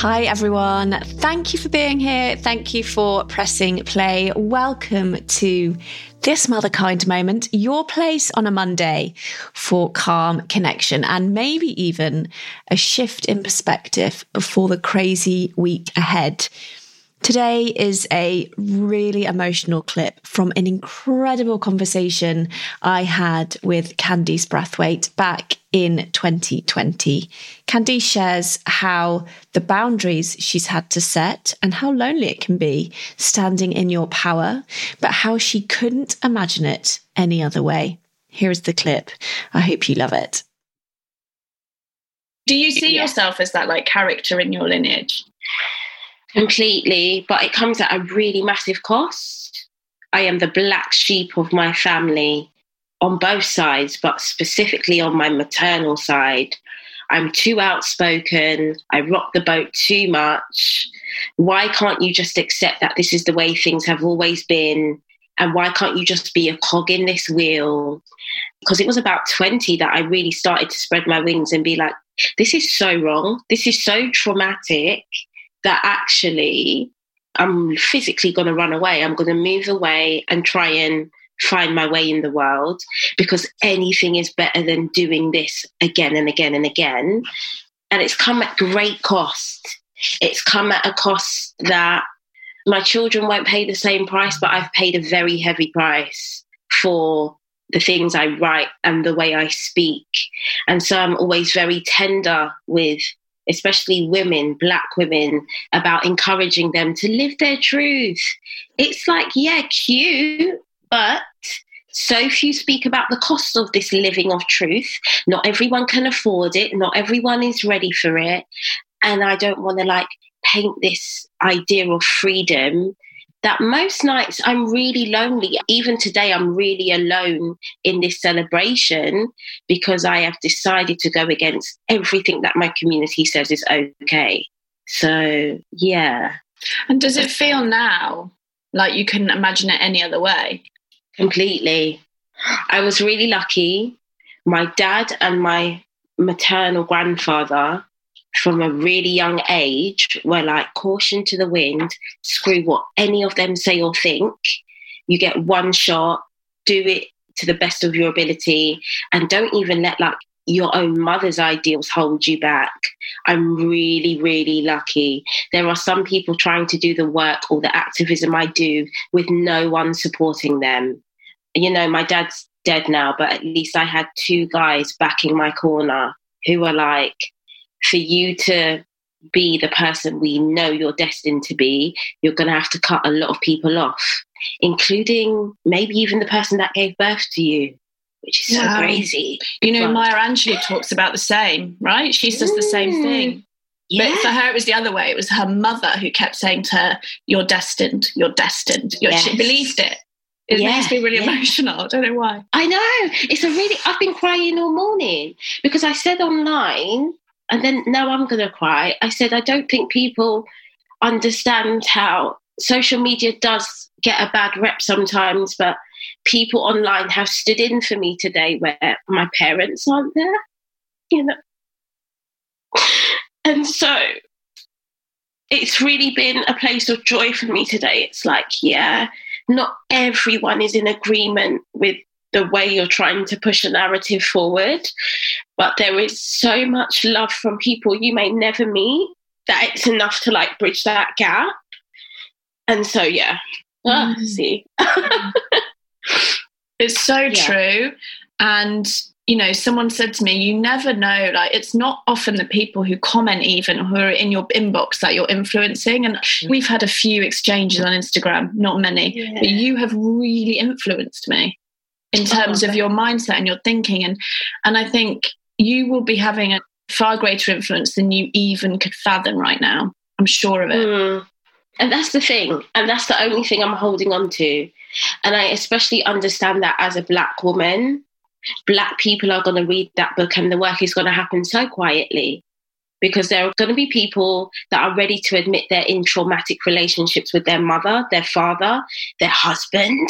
Hi, everyone. Thank you for being here. Thank you for pressing play. Welcome to this Motherkind moment, your place on a Monday for calm connection and maybe even a shift in perspective before the crazy week ahead. Today is a really emotional clip from an incredible conversation I had with Candice Brathwaite back in 2020. Candice shares how the boundaries she's had to set and how lonely it can be standing in your power, but how she couldn't imagine it any other way. Here is the clip. I hope you love it. Do you see yeah. yourself as that like character in your lineage? Completely, but it comes at a really massive cost. I am the black sheep of my family on both sides, but specifically on my maternal side. I'm too outspoken. I rock the boat too much. Why can't you just accept that this is the way things have always been? And why can't you just be a cog in this wheel? Because it was about 20 that I really started to spread my wings and be like, this is so wrong. This is so traumatic that actually I'm physically going to run away. I'm going to move away and try and find my way in the world because anything is better than doing this again and again and again. And it's come at great cost. It's come at a cost that my children won't pay the same price, but I've paid a very heavy price for the things I write and the way I speak. And so I'm always very tender with especially women, black women, about encouraging them to live their truth. It's like, yeah, cute, but so few speak about the cost of this living of truth. Not everyone can afford it, not everyone is ready for it. And I don't want to like paint this idea of freedom that most nights I'm really lonely. Even today, I'm really alone in this celebration because I have decided to go against everything that my community says is okay. So, yeah. And does it feel now like you couldn't imagine it any other way? Completely. I was really lucky. My dad and my maternal grandfather from a really young age were like caution to the wind, screw what any of them say or think. You get one shot, do it to the best of your ability, and don't even let like your own mother's ideals hold you back. I'm really, really lucky. There are some people trying to do the work or the activism I do with no one supporting them. You know, my dad's dead now, but at least I had two guys backing my corner who were like, for you to be the person we know you're destined to be, you're going to have to cut a lot of people off, including maybe even the person that gave birth to you, which is so crazy. You know, but, Maya Angelou talks about the same, right? She says the same mm. thing. Yeah. But for her, it was the other way. It was her mother who kept saying to her, You're destined, you're destined. You're, yes. She believed it. It yeah, makes me really yeah. emotional. I don't know why. I know. It's a really, I've been crying all morning because I said online and then now I'm going to cry. I said, I don't think people understand how social media does get a bad rep sometimes, but people online have stood in for me today where my parents aren't there, you know. And so it's really been a place of joy for me today. It's like, yeah, not everyone is in agreement with the way you're trying to push a narrative forward. But there is so much love from people you may never meet that it's enough to like bridge that gap. And so, yeah, ah, mm. see. it's so yeah. true. And you know, someone said to me, you never know, like, it's not often the people who comment, even who are in your inbox, that you're influencing. And we've had a few exchanges on Instagram, not many, yeah. but you have really influenced me in terms of your mindset and your thinking. And and i think you will be having a far greater influence than you even could fathom right now. I'm sure of it. Mm. and that's the thing. And that's the only thing i'm holding on to. And i especially understand that as a black woman black people are going to read that book and the work is going to happen so quietly because there are going to be people that are ready to admit they're in traumatic relationships with their mother, their father, their husband,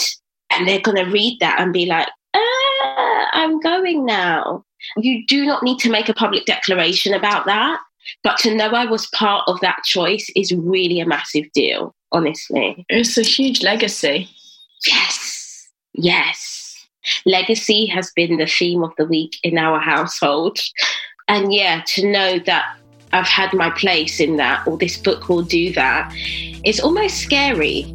and they're going to read that and be like, ah, I'm going now. You do not need to make a public declaration about that. But to know I was part of that choice is really a massive deal, honestly. It's a huge legacy. Yes. Yes. Legacy has been the theme of the week in our household. And yeah, to know that I've had my place in that, or this book will do that, it's almost scary